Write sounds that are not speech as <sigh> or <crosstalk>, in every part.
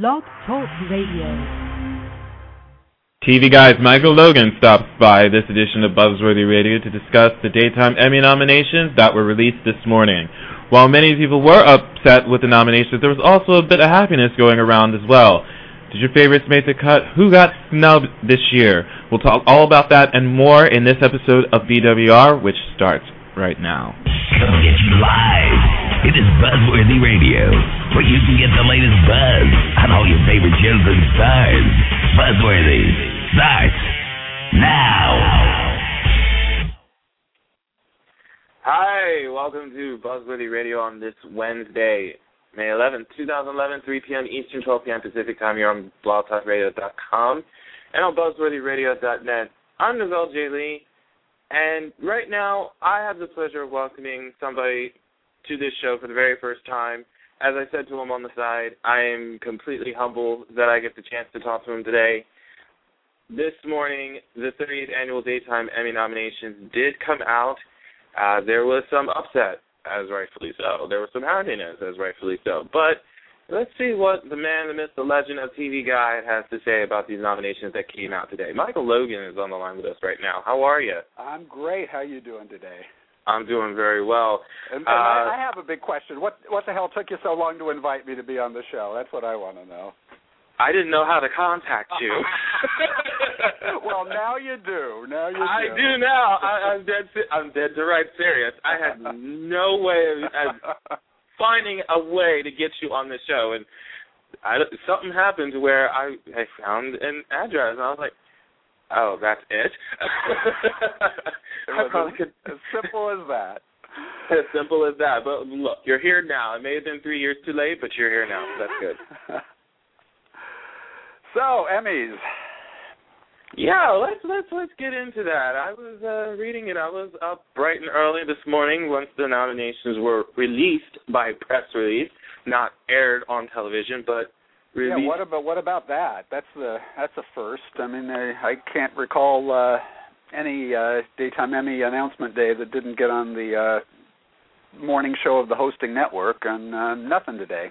Blog Talk Radio. TV Guide's, Michael Logan stops by this edition of Buzzworthy Radio to discuss the daytime Emmy nominations that were released this morning. While many people were upset with the nominations, there was also a bit of happiness going around as well. Did your favorites make the cut? Who got snubbed this year? We'll talk all about that and more in this episode of BWR, which starts right now. Come get you live. It is Buzzworthy Radio, where you can get the latest buzz on all your favorite shows and stars. Buzzworthy starts now. Hi, welcome to Buzzworthy Radio on this Wednesday, May 11th, 2011, 3 p.m. Eastern, 12 p.m. Pacific time. You're on blogtalkradio.com and on buzzworthyradio.net. I'm NaVell J. Lee, and right now I have the pleasure of welcoming somebody to this show for the very first time. As I said to him on the side, I am completely humble that I get the chance to talk to him today. This morning, the 30th annual Daytime Emmy nominations did come out. Uh, there was some upset, as rightfully so. There was some happiness, as rightfully so. But let's see what the man, the myth, the legend of TV Guide has to say about these nominations that came out today. Michael Logan is on the line with us right now. How are you? I'm great. How are you doing today? I'm doing very well. And, and uh, I, I have a big question. What what the hell took you so long to invite me to be on the show? That's what I want to know. I didn't know how to contact you. <laughs> well, now you do. Now you do. I do now. I, I'm dead. I'm dead to right serious. I had no way of, of finding a way to get you on the show, and I, something happened where I I found an address, and I was like, "Oh, that's it." I probably as, could as simple as that. <laughs> as simple as that. But look, you're here now. It may have been three years too late, but you're here now. So that's good. <laughs> so Emmys. Yeah, let's let's let's get into that. I was uh, reading it. I was up bright and early this morning once the nominations were released by press release, not aired on television, but released. Yeah. What about what about that? That's the that's a first. I mean, I, I can't recall uh, any uh, daytime Emmy announcement day that didn't get on the uh, morning show of the hosting network, and uh, nothing today.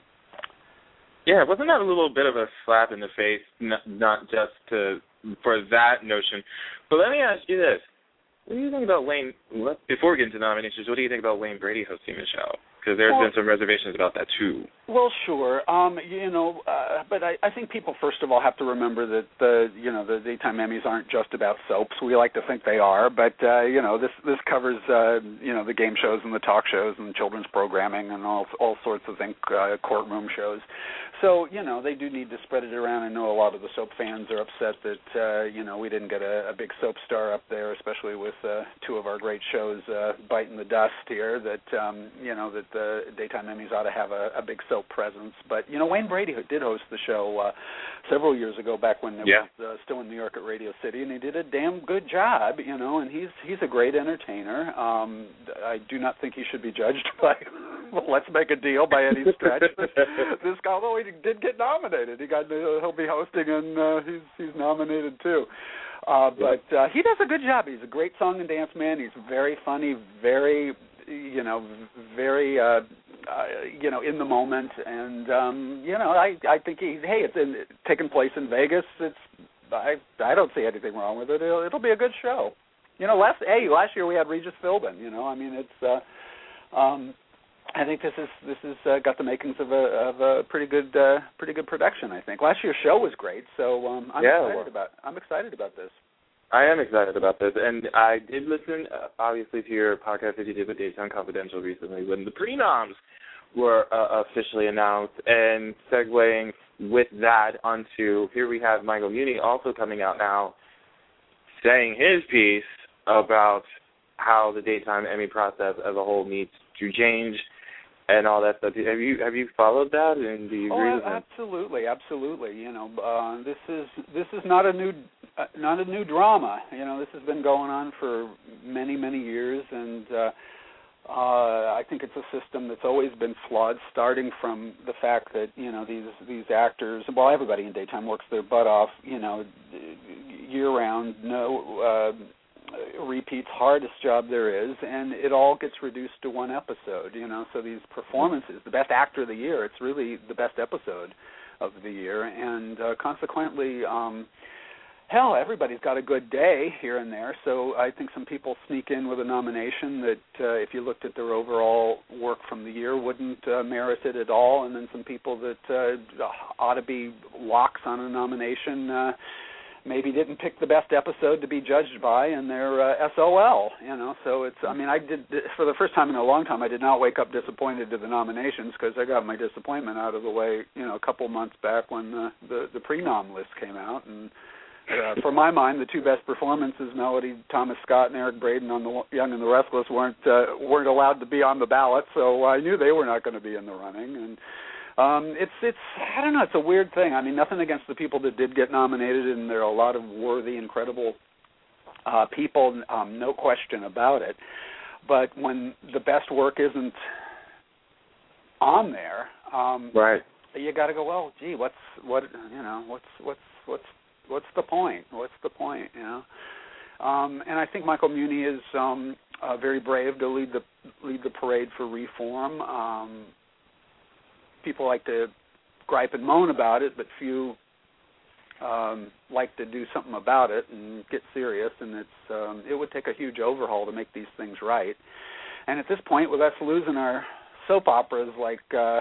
Yeah, wasn't that a little bit of a slap in the face? Not, not just to for that notion, but let me ask you this: What do you think about Wayne? What, before we get into nominations, what do you think about Wayne Brady hosting the show? Because there's Well- been some reservations about that too. Well, sure. Um, you know, uh, but I, I think people first of all have to remember that the you know the daytime Emmys aren't just about soaps. We like to think they are, but uh, you know this this covers uh, you know the game shows and the talk shows and children's programming and all all sorts of things, uh, courtroom shows. So you know they do need to spread it around. I know a lot of the soap fans are upset that uh, you know we didn't get a, a big soap star up there, especially with uh, two of our great shows uh, biting the dust here. That um, you know that the daytime Emmys ought to have a, a big soap presence. But you know Wayne Brady did host the show uh, several years ago, back when it Yeah. was uh, still in New York at Radio City, and he did a damn good job. You know, and he's he's a great entertainer. Um, I do not think he should be judged <laughs> by well, let's make a deal by any stretch. this guy, although he did get nominated, he got uh, he'll be hosting and uh, he's he's nominated too. Uh, but uh, he does a good job. He's a great song and dance man. He's very funny, very you know, very uh, uh you know in the moment, and um, you know I I think he hey it's in, taking place in Vegas. It's I I don't see anything wrong with it. It'll, it'll be a good show. You know, last hey last year we had Regis Philbin. You know, I mean it's. uh um I think this is this has uh, got the makings of a of a pretty good uh pretty good production. I think last year's show was great, so um I'm Yeah, excited well- about I'm excited about this. I am excited about this, and I did listen, uh, obviously, to your podcast that you did with Daytime Confidential recently when the prenoms were uh, officially announced, and segueing with that onto here we have Michael Muhney also coming out now, saying his piece about how the daytime Emmy process as a whole needs to change and all that stuff. Have you have you followed that, and do you agree Oh, with him? absolutely, absolutely. You know, uh, this is this is not a new uh, not a new drama. You know, this has been going on for many many years, and uh, uh, I think it's a system that's always been flawed. Starting from the fact that you know these these actors, well, everybody in daytime works their butt off. You know, year round, no. Uh, repeats hardest job there is and it all gets reduced to one episode you know so these performances the best actor of the year it's really the best episode of the year, and uh, consequently. um hell, everybody's got a good day here and there. So I think some people sneak in with a nomination that, uh, if you looked at their overall work from the year, wouldn't uh, merit it at all. And then some people that uh, ought to be locks on a nomination. Uh, maybe didn't pick the best episode to be judged by and they're uh, SOL, you know. So it's I mean I did for the first time in a long time I did not wake up disappointed to the nominations because I got my disappointment out of the way, you know, a couple months back when the the, the pre-nom list came out and uh, for my mind, the two best performances, Melody Thomas Scott and Eric Braeden on the Young and the Restless, weren't uh, weren't allowed to be on the ballot, so I knew they were not going to be in the running. And um, it's it's I don't know, it's a weird thing. I mean, nothing against the people that did get nominated, and there are a lot of worthy, incredible uh, people, um, no question about it. But when the best work isn't on there, um, right? You got to go. Well, gee, what's what you know? What's what's what's what's the point? What's the point? You know. Um, and I think Michael Muhney is um, uh, very brave to lead the lead the parade for reform. Um, people like to gripe and moan about it, but few um, like to do something about it and get serious. And it's um, it would take a huge overhaul to make these things right. And at this point, with us losing our soap operas like uh,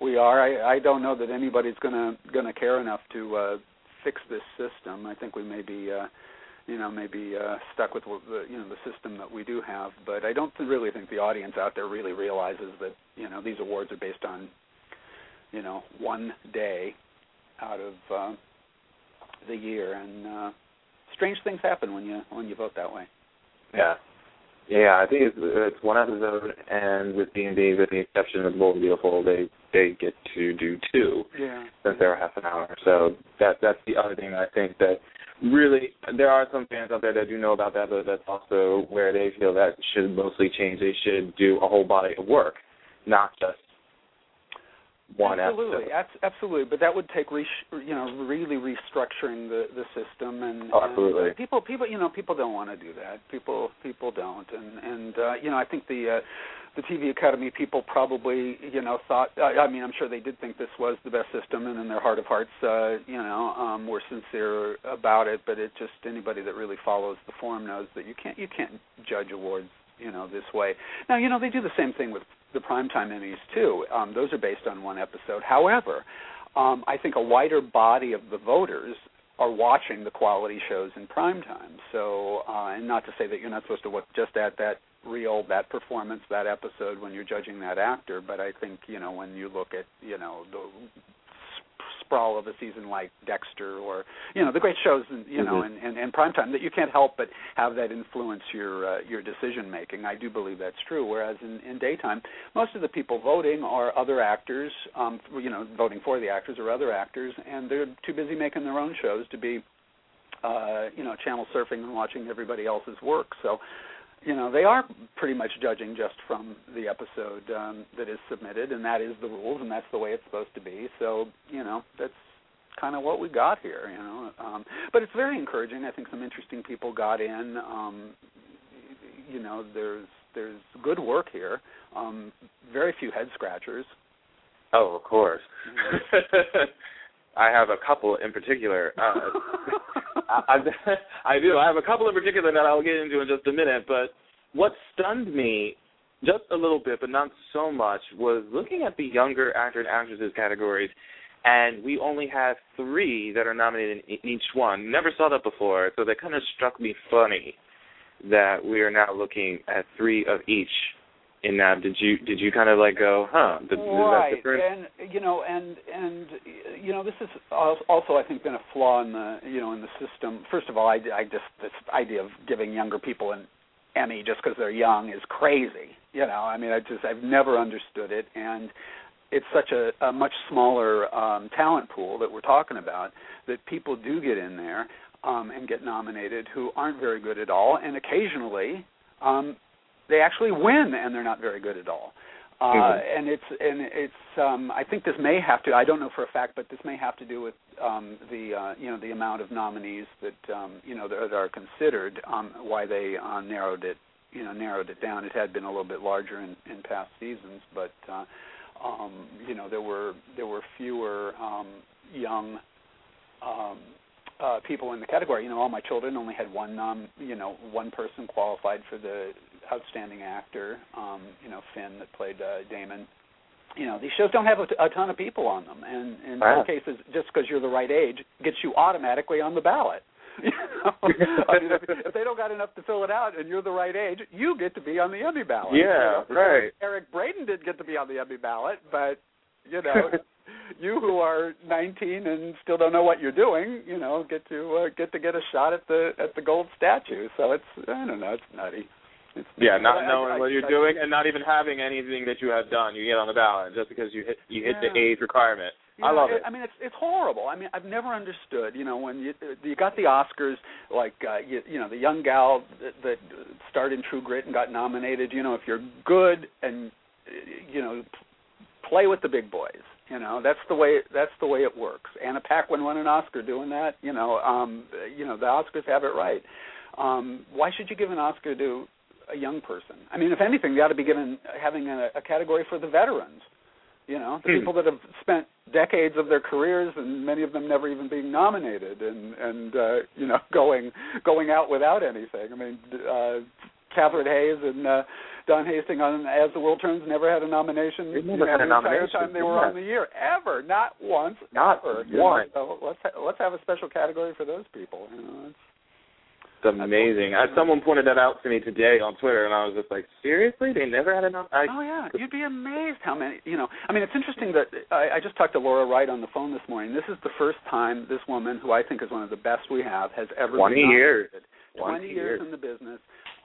we are, I, I don't know that anybody's gonna gonna care enough to uh, fix this system. I think we may be, uh, you know, maybe uh, stuck with the you know the system that we do have. But I don't really think the audience out there really realizes that you know these awards are based on, you know, one day out of uh, the year, and uh, strange things happen when you when you vote that way. Yeah. Yeah, I think it's, it's one episode, and with D and D, with the exception of Bold Beautiful, they they get to do two yeah. since they're half an hour. So that that's the other thing I think that really there are some fans out there that do know about that, but that's also where they feel that should mostly change. They should do a whole body of work, not just one absolutely, absolutely. But that would take re- you know really restructuring the the system and, oh, absolutely. and people people you know people don't want to do that. People people don't and and uh, you know I think the uh, the TV Academy people probably you know thought I, I mean I'm sure they did think this was the best system and in their heart of hearts uh, you know um, were sincere about it. But it just anybody that really follows the form knows that you can't you can't judge awards you know this way. Now you know they do the same thing with the primetime Emmys too. Um, those are based on one episode. However, um, I think a wider body of the voters are watching the quality shows in primetime. So, uh, and not to say that you're not supposed to look just at that reel, that performance, that episode when you're judging that actor, but I think you know when you look at you know the sprawl of a season like Dexter or you know the great shows in, you know mm-hmm. and and prime time that you can't help but have that influence your uh, your decision making. I do believe that's true. Whereas in, in daytime, most of the people voting are other actors, um, you know, voting for the actors or other actors, and they're too busy making their own shows to be, uh, you know, channel surfing and watching everybody else's work. So you know they are pretty much judging just from the episode um, that is submitted, and that is the rules, and that's the way it's supposed to be. So you know that's kind of what we got here. You know, um, but it's very encouraging. I think some interesting people got in. Um, you know, there's there's good work here. Um, very few head scratchers. Oh, of course. I have a couple in particular. Uh, <laughs> I, I, I do. I have a couple in particular that I'll get into in just a minute. But what stunned me just a little bit, but not so much, was looking at the younger actor and actresses categories, and we only have three that are nominated in each one. Never saw that before, so that kind of struck me funny that we are now looking at three of each in that did you did you kind of like go huh did, right and you know and and you know this is also i think been a flaw in the you know in the system. First of all i i just this idea of giving younger people an emmy just because they're young is crazy you know? I mean i just i've never understood it and it's such a, a much smaller um talent pool that we're talking about that people do get in there um and get nominated who aren't very good at all and occasionally um they actually win and they're not very good at all. Uh, mm-hmm. and it's and it's um, I think this may have to I don't know for a fact, but this may have to do with um, the uh, you know the amount of nominees that um, you know that are considered. Um, why they uh, narrowed it you know narrowed it down. It had been a little bit larger in, in past seasons, but uh, um, you know there were there were fewer um, young um, uh, people in the category. You know, all my children only had one um, you know one person qualified for the outstanding actor. Um, you know, Finn that played uh, Damon. You know, these shows don't have a, t- a ton of people on them, and in Wow. some cases, just because you're the right age gets you automatically on the ballot. <laughs> You know? <laughs> I mean, if, if they don't got enough to fill it out, and you're the right age, you get to be on the Emmy ballot. Yeah, You know? right. Eric Braeden did get to be on the Emmy ballot, but you know, <laughs> you who are 19 and still don't know what you're doing, you know, get to uh, get to get a shot at the at the gold statue. So it's I don't know, it's nutty. It's Yeah, not I- knowing I- what you're I- doing and not even having anything that you have done, you get on the ballot just because you hit you hit the age requirement. You I know, love it. I mean, it's it's horrible. I mean, I've never understood. You know, when you you got the Oscars, like uh, you, you know, the young gal that, that starred in True Grit and got nominated. You know, if you're good and uh, you know, play with the big boys. You know, that's the way that's the way it works. Anna Paquin won an Oscar doing that. You know, um, you know, the Oscars have it right. Um, why should you give an Oscar to a young person? I mean, if anything, they ought to be given having a, a category for the veterans. You know, the Hmm. people that have spent decades of their careers and many of them never even being nominated and and uh, you know <laughs> going going out without anything. I mean, uh, Kathryn Hays and uh, Don Hastings on As the World Turns never had a nomination. They never you know, had a the entire time they were yeah. on the year ever, not once, Not ever. one. So let's ha- let's have a special category for those people. You know, it's, It's amazing. I, someone pointed that out to me today on Twitter, and I was just like, seriously? They never had enough? I, oh yeah, you'd be amazed how many. You know, I mean, it's interesting that I, I just talked to Laura Wright on the phone this morning. This is the first time this woman, who I think is one of the best we have, has ever 20 been years. nominated. 20 20 years years. in the business,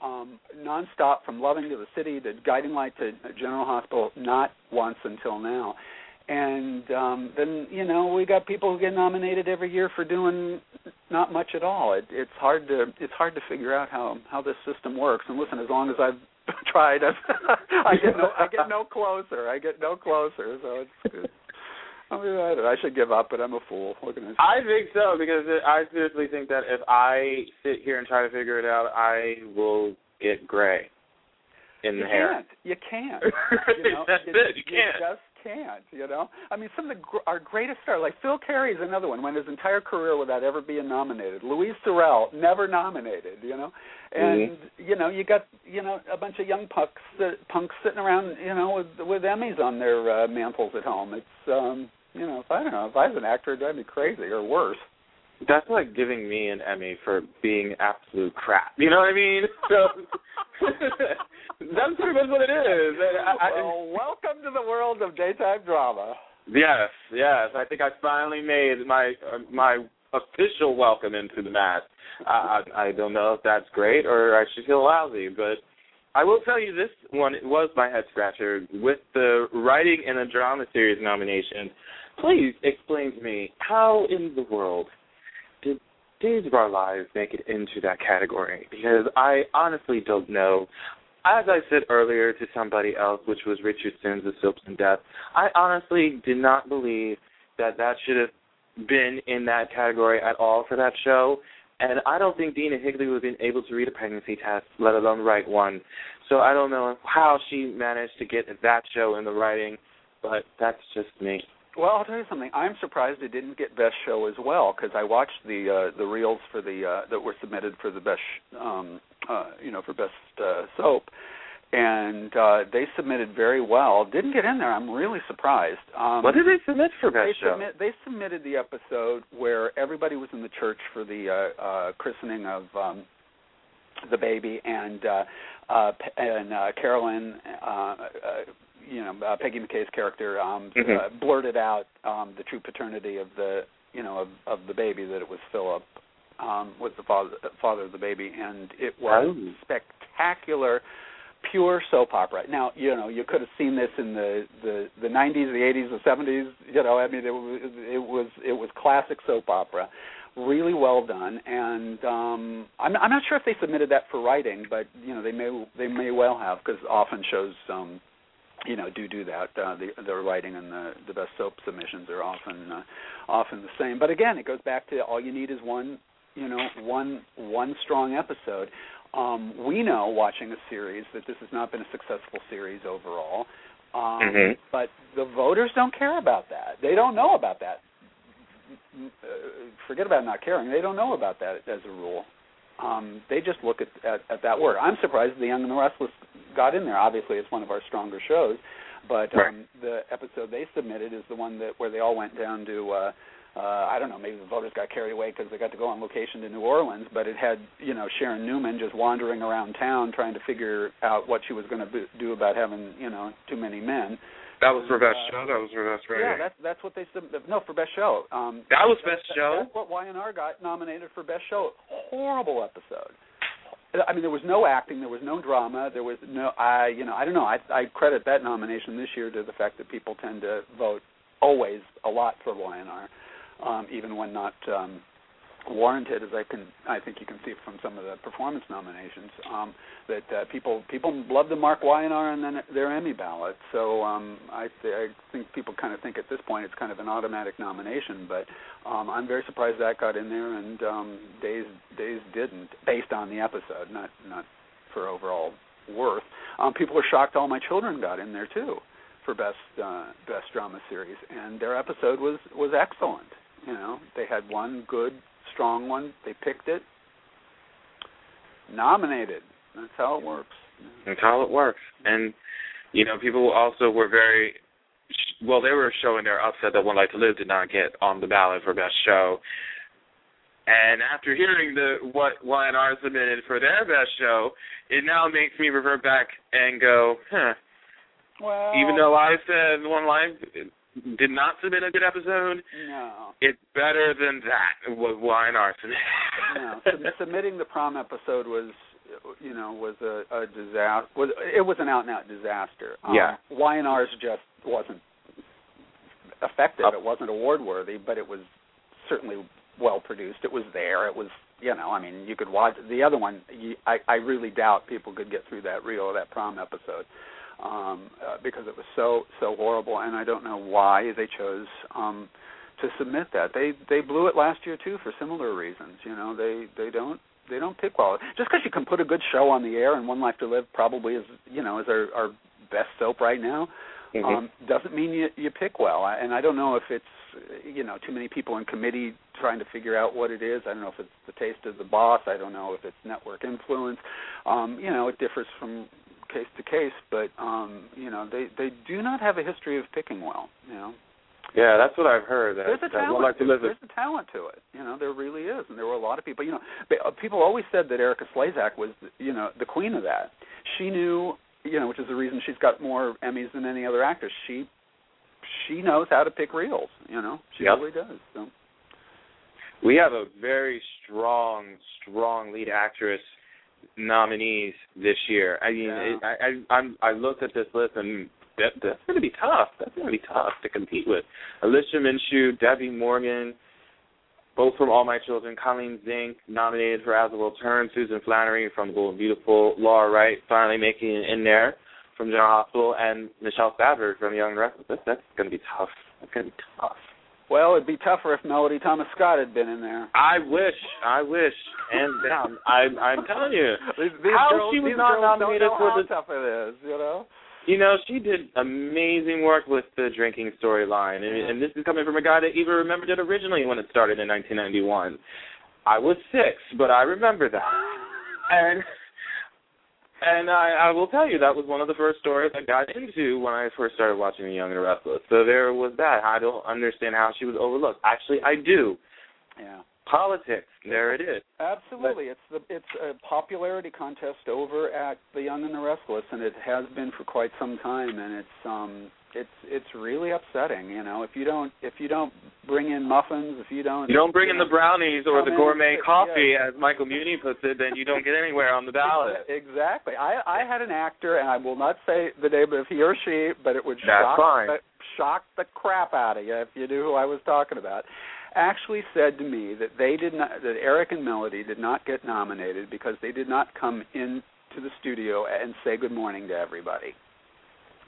um, nonstop from Loving to the City to Guiding Light to General Hospital, not once until now. And um, then you know we got people who get nominated every year for doing not much at all. It, it's hard to it's hard to figure out how how this system works. And listen, as long as I've <laughs> tried, I've, <laughs> I get no I get no closer. I get no closer. So it's. it's I mean, I, I should give up, but I'm a fool. What can I? I think so because I seriously think that if I sit here and try to figure it out, I will get gray in you the hair. can't. You can't. <laughs> You know, That's it. You can't. just can't. You know. I mean, some of the gr- our greatest stars, like Phil Carey, is another one. Went his entire career without ever being nominated. Louise Sorel, never nominated. You know. And Mm-hmm. you know, you got you know a bunch of young punks that, punks sitting around, you know, with with Emmys on their uh, mantles at home. It's um, you know, if I don't know, if I was an actor, it'd drive me crazy or worse. That's like giving me an Emmy for being absolute crap. You know what I mean? So <laughs> that's pretty much what it is. I, I, well, welcome to the world of daytime drama. yes, yes. I think I finally made my uh, my official welcome into the mat. I, I I don't know if that's great or I should feel lousy, but I will tell you this one was my head scratcher with the writing in a drama series nomination. Please explain to me how in the world Days of Our Lives make it into that category? Because I honestly don't know. As I said earlier to somebody else, which was Richard Simms of Soaps In Depth, I honestly did not believe that that should have been in that category at all for that show. And I don't think Dena Higley would have been able to read a pregnancy test, let alone write one. So I don't know how she managed to get that show in the writing, but that's just me. Well, I'll tell you something. I'm surprised it didn't get best show as well because I watched the uh, the reels for the uh, that were submitted for the best um, uh, you know for best uh, soap, and uh, they submitted very well. Didn't get in there. I'm really surprised. Um, What did they submit for they best show? submit they submitted the episode where everybody was in the church for the uh, uh, christening of um, the baby and uh, uh, and uh, Carolyn. Uh, uh, you know, uh, Peggy McCay's character um, Mhm. uh, blurted out um, the true paternity of the, you know, of, of the baby that it was Philip, um, was the father father of the baby, and it was Oh. spectacular, pure soap opera. Now, you know, you could have seen this in the the the 90s, the 80s, the 70s. You know, I mean, it was it was it was classic soap opera. Really well done, and um, I'm, I'm not sure if they submitted that for writing, but you know they may they may well have because often shows um, you know do do that. Uh, the the writing and the the best soap submissions are often uh, often the same. But again, it goes back to all you need is one you know one one strong episode. Um, we know watching a series that this has not been a successful series overall. Um, Mhm. But the voters don't care about that. They don't know about that. Uh, forget about not caring. They don't know about that as a rule. Um, they just look at, at at that work. I'm surprised The Young and the Restless got in there. Obviously, it's one of our stronger shows, but um, Right. the episode they submitted is the one that where they all went down to. Uh, uh, I don't know, maybe the voters got carried away because they got to go on location to New Orleans, but it had, you know, Sharon Newman just wandering around town trying to figure out what she was going to do about having, you know, too many men. That was for best Uh, show. That was for best radio. Yeah, that's that's what they sub- no for best show. Um, That was best that- show? That's what Y&R got nominated for best show. Horrible episode. I mean, there was no acting, there was no drama, there was no. I, you know, I don't know. I I credit that nomination this year to the fact that people tend to vote always a lot for Y&R, um, even when not um, warranted, as I can I think you can see from some of the performance nominations. Um, that uh, people people love to mark Y&R and then their Emmy ballot. So um, I, th- I think people kind of think at this point it's kind of an automatic nomination. But um, I'm very surprised that got in there and um, Days Days didn't, based on the episode, not not for overall worth. Um, people are shocked all my children got in there too for best uh, best drama series, and their episode was was excellent. You know, they had one good strong one. They picked it, nominated. That's how it works. That's how it works. And you know, people also were very well. They were showing their upset that One Life to Live did not get on the ballot for best show. And after hearing the what Y&R submitted for their best show, it now makes me revert back and go, huh. Well, Even though I said One Life did not submit a good episode, no, it's better than that. What Y&R submitted. no, Sub- <laughs> submitting the prom episode was, you know, was a, a disaster. Was it was an out and out disaster. Um, Yeah. Y and R's just wasn't effective. It wasn't award worthy, but it was certainly well produced. It was there. It was, you know, I mean, you could watch the other one. You, I I really doubt people could get through that reel that prom episode. Um, uh, because it was so so horrible, and I don't know why they chose um, to submit that. They they blew it last year too for similar reasons. You know, they they don't they don't pick well. Just because you can put a good show on the air and One Life to Live probably is you know is our our best soap right now. Mhm. Um, doesn't mean you you pick well. And I don't know if it's you know too many people in committee trying to figure out what it is. I don't know if it's the taste of the boss. I don't know if it's network influence. Um, you know, it differs from case to case, but um, you know they they do not have a history of picking well. You know. yeah, that's what I've heard. That, There's a talent. Life to there's a talent to it. You know, there really is, and there were a lot of people. You know, uh, people always said that Erika Slezak was, you know, the queen of that. She knew, you know, which is the reason she's got more Emmys than any other actress. She she knows how to pick reels. You know, she Yep. really does. So We have a very strong, strong lead actress nominees this year. I mean, Yeah. it, I, I I'm I looked at this list and that, that's going to be tough. That's going to be tough to compete with. Alicia Minshew, Debbie Morgan, both from All My Children, Colleen Zenk nominated for As the World Turns, Susan Flannery from and Beautiful, Laura Wright finally making it in there from General Hospital, and Michelle Stafford from Young and Restless. That's, that's going to be tough. That's going to be tough. Well, it'd be tougher if Melody Thomas Scott had been in there. I wish, I wish, and down. I, I'm telling you, <laughs> These, these How girls, she was not nominated for the- tough it is. You know. you know, she did amazing work with the drinking storyline, and, and this is coming from a guy that even remembered it originally when it started in 1991. I was six, but I remember that, and and I, I will tell you that was one of the first stories I got into when I first started watching The Young and the Restless. So there was that. I don't understand how she was overlooked. Actually, I do. Yeah. Politics. There it is. Absolutely, it's the it's a popularity contest over at The Young and the Restless, and it has been for quite some time. And it's um it's it's really upsetting. You know, if you don't if you don't bring in muffins, if you don't You don't bring in know, the brownies or the in, gourmet yeah. coffee, as Michael Muhney puts it, then you don't get anywhere on the ballot. Exactly. I I had an actor, and I will not say the name of he or she, but it would That's shock fine. the, shock the crap out of you if you knew who I was talking about. Actually said to me that they did not that Eric and Melody did not get nominated because they did not come in to the studio and say good morning to everybody.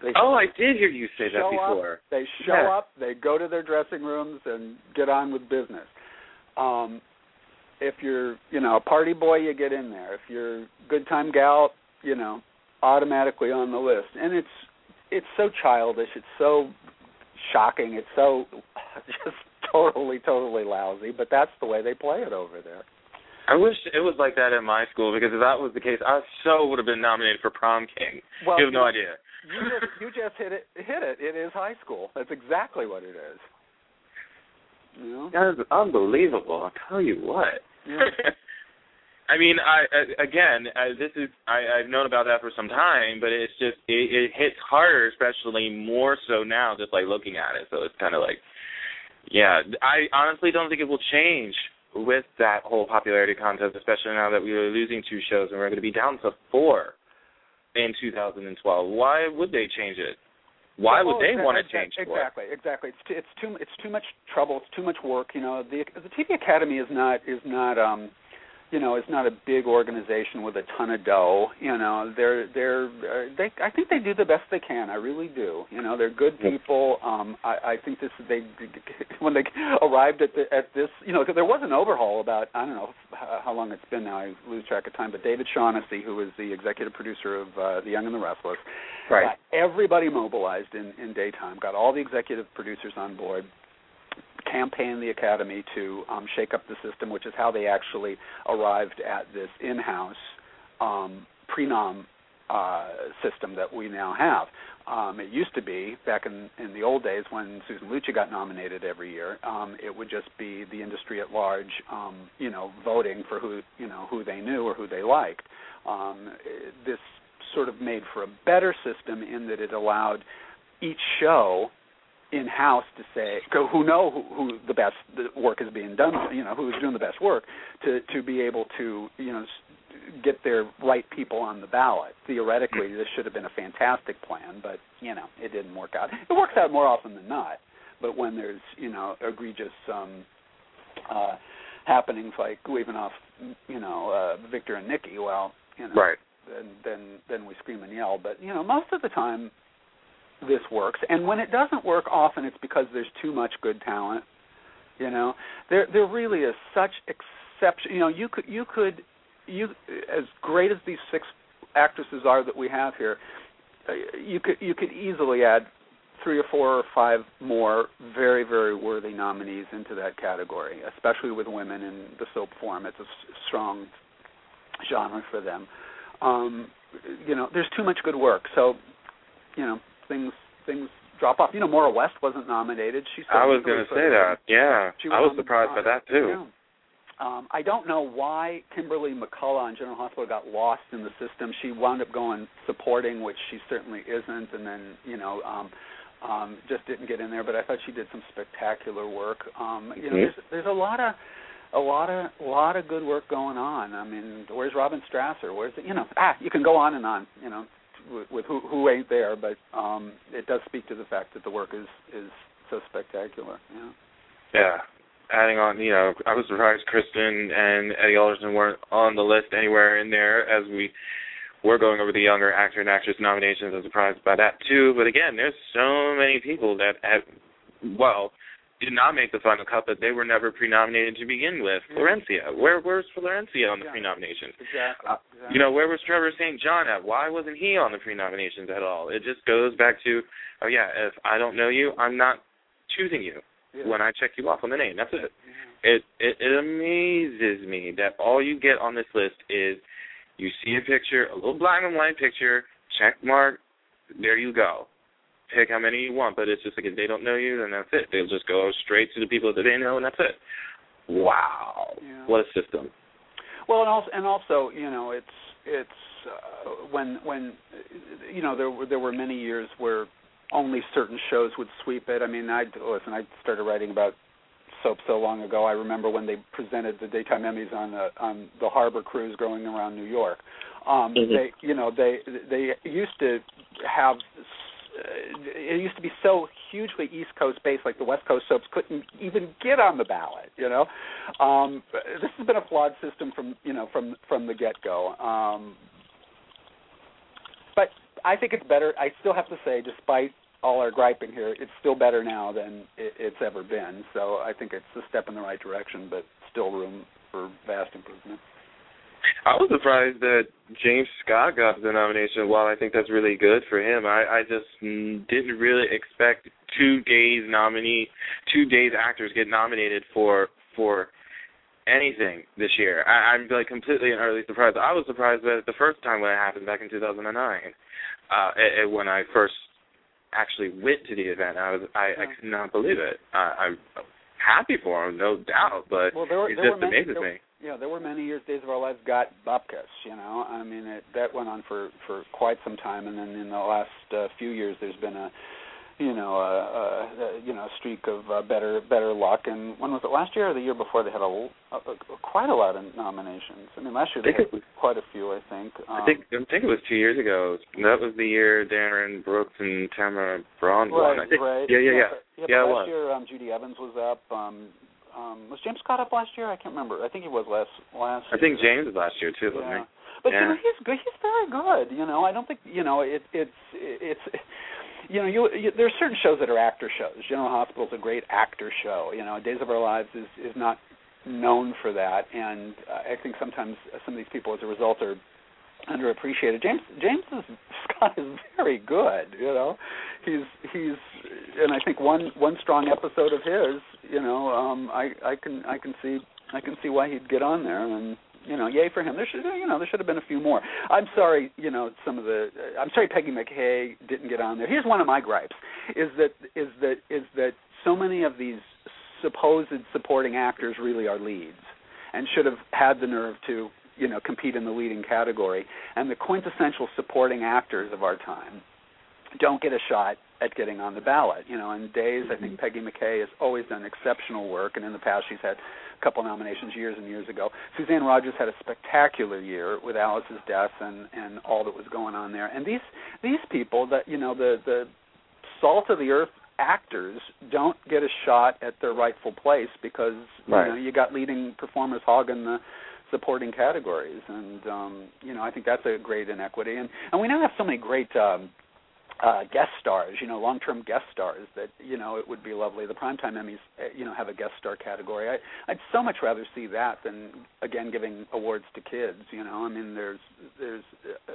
They Oh, I did hear you say that before. Up, they show Yeah. up, they go to their dressing rooms and get on with business. Um if you're, you know, a party boy, you get in there. If you're good time gal, you know, automatically on the list. And it's it's so childish. It's so shocking. It's so <laughs> just totally, totally lousy. But that's the way they play it over there. I wish it was like that in my school because if that was the case, I so would have been nominated for prom king. Well, you have no idea. You just <laughs> you just hit it hit it. It is high school. That's exactly what it is. You know? That is unbelievable. I'll tell you what. Yeah. <laughs> I mean, I, I again, I, this is I, I've known about that for some time, but it's just it, it hits harder, especially more so now, just like looking at it. So it's kind of like, yeah, I honestly don't think it will change with that whole popularity contest, especially now that we are losing two shows and we're going to be down to four in 2012. Why would they change it? Why would they want to change it? Exactly, exactly. It's too, it's too it's too much trouble. It's too much work. You know, the the TV Academy is not is not um you know, it's not a big organization with a ton of dough. You know, they're they're uh, they. I think they do the best they can. I really do. You know, they're good people. Um, I, I think this they <laughs> when they arrived at the at this. You know, 'cause there was an overhaul about I don't know how, long it's been now. I lose track of time. But David Shaughnessy, who is the executive producer of uh, The Young and the Restless, Right. everybody mobilized in in daytime. Got all the executive producers on board campaign the academy to um, shake up the system, which is how they actually arrived at this in-house um, prenom uh, system that we now have. Um, it used to be back in, in the old days when Susan Lucci got nominated every year. Um, it would just be the industry at large, um, you know, voting for who you know who they knew or who they liked. Um, this sort of made for a better system in that it allowed each show in house to say who know who, who the best the work is being done you know who's doing the best work to to be able to you know get their right people on the ballot theoretically this should have been a fantastic plan but you know it didn't work out it works out more often than not but when there's you know egregious um uh happenings like leaving off you know uh Victor and Nikki well you know Right. then then then we scream and yell. But you know, most of the time this works. And when it doesn't work often it's because there's too much good talent. You know? There there really is such exception you know, you could you could you as great as these six actresses are that we have here, uh, you could you could easily add three or four or five more very very worthy nominees into that category, especially with women in the soap form. It's a strong genre for them. Um, you know, there's too much good work, so you know things things drop off. You know, Maura West wasn't nominated. She I was going to say that. Yeah. She I was surprised by that too. Yeah. Um, I don't know why Kimberly McCullough on General Hospital got lost in the system. She wound up going supporting, which she certainly isn't, and then you know um, um, just didn't get in there. But I thought she did some spectacular work. Um, you know, Mhm. there's there's a lot of a lot of a lot of good work going on. I mean, where's Robin Strasser? Where's the, you know? Ah, you can go on and on. You know, with, with who who ain't there, but um, it does speak to the fact that the work is is so spectacular. Know? Yeah. Adding on, you know, I was surprised Kristen and Eddie Alderson weren't on the list anywhere in there as we were going over the younger actor and actress nominations. I was surprised by that too. But again, there's so many people that have, well, did not make the final cut, but they were never pre-nominated to begin with. Florencia, where where's Florencia on the Yeah. pre-nominations? Exactly. Uh, exactly. You know, where was Trevor St. John at? Why wasn't he on the pre-nominations at all? It just goes back to, oh yeah, if I don't know you, I'm not choosing you Yeah. when I check you off on the name. That's it. It it, it amazes me that all you get on this list is you see a picture, a little black and white picture, check mark, there you go. Pick how many you want, but it's just like if they don't know you, then that's it. They'll just go straight to the people that they know, and that's it. Wow, Yeah. what a system! Well, and also, and also, you know, it's it's uh, when when you know there were there were many years where only certain shows would sweep it. I mean, I listen. I started writing about soap so long ago. I remember when they presented the daytime Emmys on the on the harbor cruise going around New York. Um, Mhm. They, you know, they they used to have. Uh, it used to be so hugely East Coast based, like the West Coast soaps couldn't even get on the ballot. You know, um, this has been a flawed system from you know from from the get go. Um, but I think it's better. I still have to say, despite all our griping here, it's still better now than it, it's ever been. So I think it's a step in the right direction, but still room for vast improvement. I was surprised that James Scott got the nomination. While I think that's really good for him, I, I just didn't really expect two days nominee, two days actors get nominated for for anything this year. I, I'm like completely and utterly surprised. I was surprised that the first time when it happened back in 2009, uh, it, it, when I first actually went to the event, I was I, yeah. I could not believe it. Uh, I'm happy for him, no doubt, but well, were, it there just were many, amazes there, me. Yeah, there were many years. Days of Our Lives got Bupkis. You know, I mean, it, that went on for for quite some time, and then in the last uh, few years, there's been a you know, a, a you know, a streak of uh, better better luck. And when was it? Last year or the year before? They had a, a, a quite a lot of nominations. I mean, last year they had was, quite a few. I think. Um, I think I think it was two years ago. That was the year Darin Brooks and Tamara Braun right, won. I think. Right. Yeah, yeah, yeah. yeah. Yeah, yeah last year, um, Judi Evans was up. Um, um, was James Scott up last year? I can't remember. I think he was last last. I think James was last year too, wasn't yeah. he? But yeah. you know, he's good. He's very good. You know, I don't think you know it. It's it's. You know, you, you, there are certain shows that are actor shows. General Hospital is a great actor show. You know, Days of Our Lives is is not known for that, and uh, I think sometimes some of these people, as a result, are underappreciated. James James is, <laughs> Scott is very good. You know, he's he's, and I think one one strong episode of his, you know, um, I I can I can see I can see why he'd get on there, and you know, yay for him. There should, you know, there should have been a few more. I'm sorry, you know, some of the. I'm sorry, Peggy McCay didn't get on there. Here's one of my gripes: is that is that is that so many of these supposed supporting actors really are leads, and should have had the nerve to, you know, compete in the leading category. And the quintessential supporting actors of our time don't get a shot at getting on the ballot. You know, in days, I think mm-hmm. Peggy McCay has always done exceptional work, and in the past, she's had a couple nominations years and years ago. Suzanne Rogers had a spectacular year with Alice's death and and all that was going on there. And these these people that you know the the salt of the earth actors don't get a shot at their rightful place because right. you know you got leading performers hogging the supporting categories and um you know I think that's a great inequity and and we now have so many great um uh, guest stars, you know, long-term guest stars. That you know, it would be lovely. The primetime Emmys, uh, you know, have a guest star category. I, I'd so much rather see that than again giving awards to kids. You know, I mean, there's, there's, uh,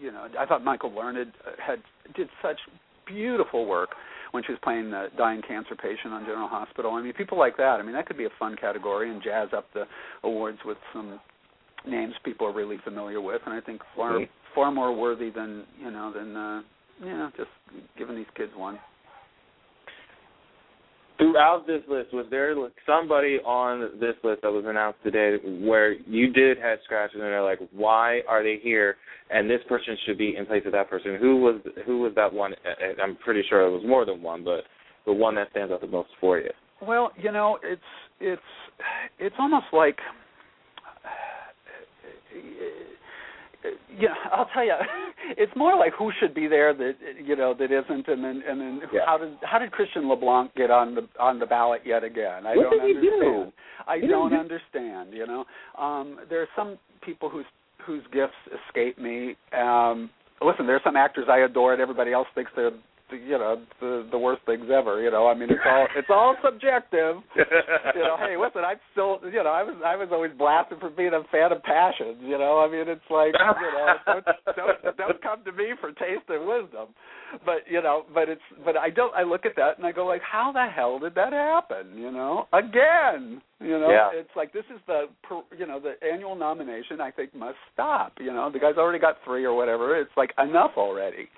you know, I thought Michael Learned had did such beautiful work when she was playing the dying cancer patient on General Hospital. I mean, people like that. I mean, that could be a fun category and jazz up the awards with some names people are really familiar with, and I think far far more worthy than you know than. Uh, yeah, just giving these kids one. Throughout this list, was there somebody on this list that was announced today where you did head scratches and they're like, why are they here? And this person should be in place of that person. Who was who was that one? I'm pretty sure it was more than one, but the one that stands out the most for you. Well, you know, it's it's it's almost like know, I'll tell you, <laughs> it's more like who should be there that you know that isn't, and then and then yeah. how did how did Christian LeBlanc get on the on the ballot yet again? I what don't did understand. He do? I he don't do? understand. You know, um, there are some people whose whose gifts escape me. Um, listen, there are some actors I adore, and everybody else thinks they're you know the the worst things ever. You know, I mean it's all it's all subjective. <laughs> you know, hey, listen, I'm still you know I was I was always blasted for being a fan of Passions. You know, I mean it's like you know <laughs> don't don't, don't come to me for taste and wisdom. But you know, but it's but I don't I look at that and I go like, how the hell did that happen? You know, again. You know, yeah. it's like this is the you know the annual nomination. I think must stop. You know, the guy's already got three or whatever. It's like enough already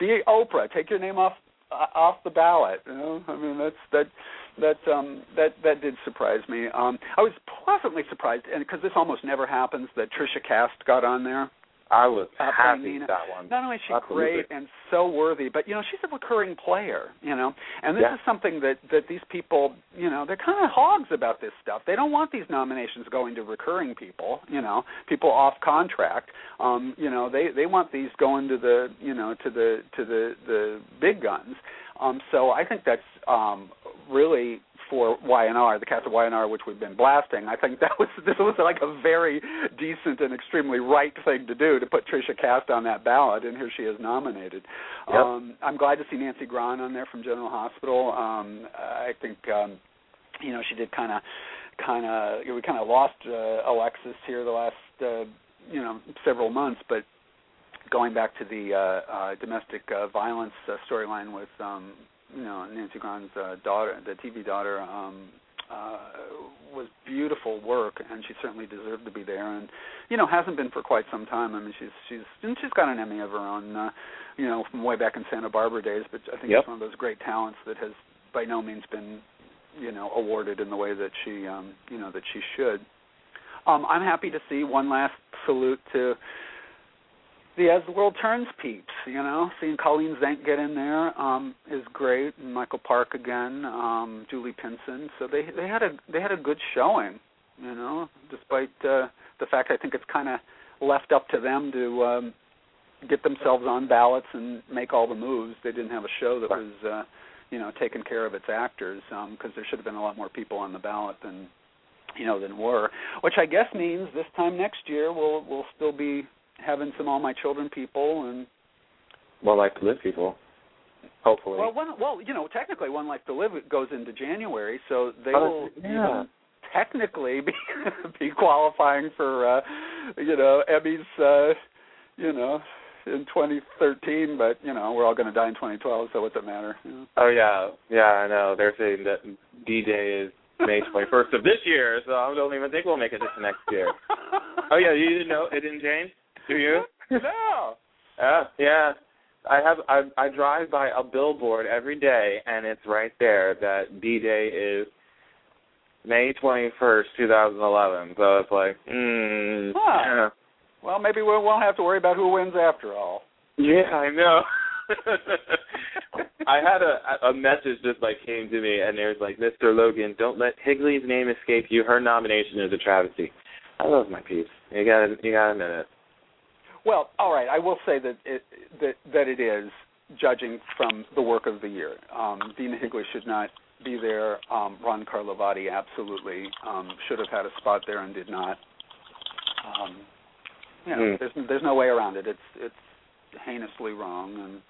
be Oprah. Take your name off uh, off the ballot. You know, I mean that's that that um that that did surprise me. Um I was pleasantly surprised, and because this almost never happens, that Tricia Cast got on there. I was happy with that one. Not only is she Absolutely. great and so worthy, but you know she's a recurring player. You know, and this Yeah. is something that that these people, you know, they're kind of hogs about this stuff. They don't want these nominations going to recurring people. You know, people off contract. Um, you know, they they want these going to the you know to the to the the big guns. Um, so I think that's um, really for YNR, the cast of YNR, which we've been blasting. I think that was <laughs> this was like a very decent and extremely right thing to do to put Tricia Cast on that ballot, and here she is nominated. Yep. Um, I'm glad to see Nancy Grahn on there from General Hospital. Um, I think um, you know she did kind of kind of we kind of lost uh, Alexis here the last. Uh, you know several months, but going back to the uh, uh, domestic uh, violence uh, storyline with um, you know Nancy Grahn's uh, daughter, the TV daughter, um, uh, was beautiful work, and she certainly deserved to be there. And you know hasn't been for quite some time. I mean she's she's and she's got an Emmy of her own, uh, you know from way back in Santa Barbara days. But I think Yep. it's one of those great talents that has by no means been you know awarded in the way that she um, you know that she should. Um, I'm happy to see one last salute to the As the World Turns peeps. You know, seeing Colleen Zenk get in there um, is great, and Michael Park again, um, Julie Pinson. So they they had a they had a good showing. You know, despite uh, the fact I think it's kind of left up to them to um, get themselves on ballots and make all the moves. They didn't have a show that was uh, you know taking care of its actors because there should have been a lot more people on the ballot than you know than were. Which I guess means this time next year we'll we'll still be having some all my children people and Well, life to live people. Hopefully. well one well you know technically one life to live goes into January so they Oh, will yeah. technically <laughs> be be qualifying for uh you know Emmys uh you know in 2013 but you know we're all going to die in 2012 so what's it matter? Oh yeah, yeah, I know. They're saying that D Day is May 21st of this year, so I don't even think we'll make it to next year. <laughs> Oh yeah, you didn't know it didn't change? Do you? <laughs> no Yeah, yeah. I have I I drive by a billboard every day, and it's right there that D Day is May 21st, 2011. So it's like, mm, Huh. yeah. <laughs> well maybe we won't have to worry about who wins after all Yeah, I know. <laughs> I had a a message just like came to me, and there's like, Mr. Logan, don't let Higley's name escape you. Her nomination is a travesty. I love my piece. You got to you got a it. Well, all right. I will say that it that that it is judging from the work of the year. Um, Dena Higley should not be there. Um, Ron Carlivati absolutely um, should have had a spot there and did not. Um, you know, Hmm. there's there's no way around it. It's it's heinously wrong. And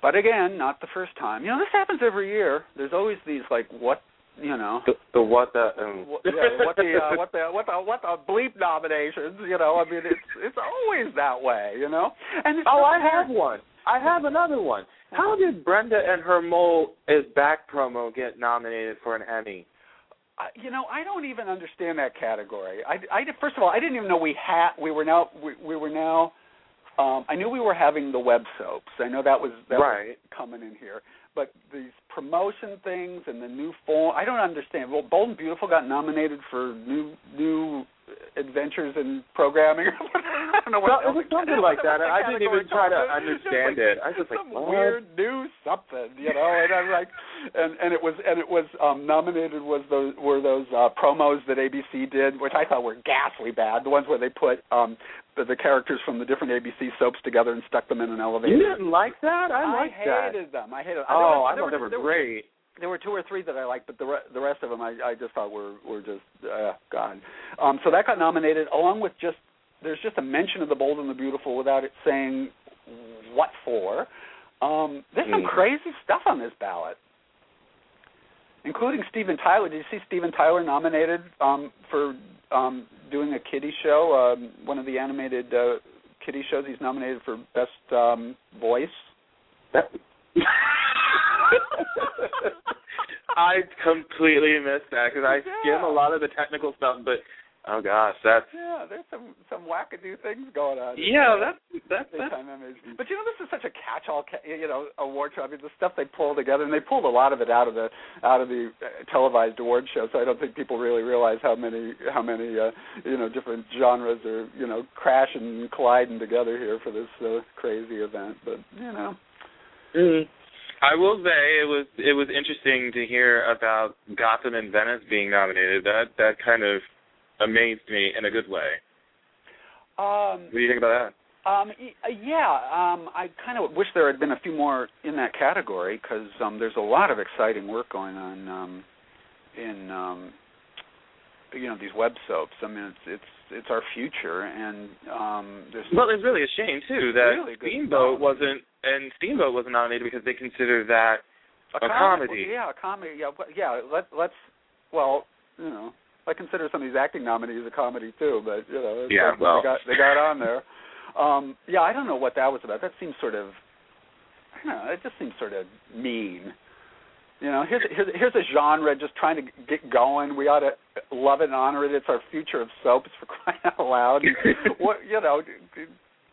but again, not the first time. You know, this happens every year. There's always these like what you know The, the what the um. what, yeah, what the uh, what the <laughs> what the what the bleep nominations, you know. I mean, it's it's always that way, you know. And it's Oh, I have one. I have another one. How did Brenda and her mole is back promo get nominated for an Emmy? I- you know, I don't even understand that category. I, I first of all, I didn't even know we had we were now we, we were now. Um, I knew we were having the web soaps. I know that was that was Right. coming in here, but these promotion things and the new form, I don't understand. Well, Bold and Beautiful got nominated for new new adventures in programming. <laughs> I don't know what Well, it was something like that, and <laughs> I didn't even try to understand it. I was just like, some what? weird new something, you know. And I'm like, and and it was and it was um nominated was those were those uh promos that ABC did, which I thought were ghastly bad. The ones where they put um the, the characters from the different ABC soaps together and stuck them in an elevator. You didn't like that? I liked that. hated them. I hated. Oh, I thought they were great. There were two or three that I liked, but the re- the rest of them I I just thought were were just uh, God. Um, so that got nominated along with just there's just a mention of the Bold and the Beautiful without it saying what for. Um, there's some Mm. crazy stuff on this ballot, including Steven Tyler. Did you see Steven Tyler nominated um, for um, doing a kiddie show, um, one of the animated uh, kiddie shows? He's nominated for best um, voice. That... <laughs> <laughs> I completely missed that because I skim a lot of the technical stuff, but oh gosh, that's Yeah, there's some some wackadoo things going on. yeah, that's that's that's time image. But you know, this is such a catch-all, ca- you know, award show. I mean, the stuff they pull together, and they pulled a lot of it out of the out of the uh, televised award show. So I don't think people really realize how many how many uh, you know different genres are you know crashing and colliding together here for this uh, crazy event. But you know, Mm. I will say it was it was interesting to hear about Gotham and Venice being nominated. That that kind of amazed me in a good way. um, What do you think about that? Um, uh, yeah, um, I kind of wish there had been a few more in that category because um, there's a lot of exciting work going on um, in um, you know these web soaps. I mean, it's it's it's our future, and um, there's? Well, it's really a shame too that Really Steamboat wasn't and Steamboat wasn't nominated because they consider that a comic- comedy. Yeah, a comedy. Yeah, yeah. Let let's well, you know, I consider some of these acting nominees a comedy too, but you know, yeah, like well, they got they got on there. Um, yeah, I don't know what that was about. That seems sort of, I don't know. It just seems sort of mean. You know, here's here's here's a genre just trying to get going. We ought to love it and honor it. It's our future of soaps for crying out loud. <laughs> what you know,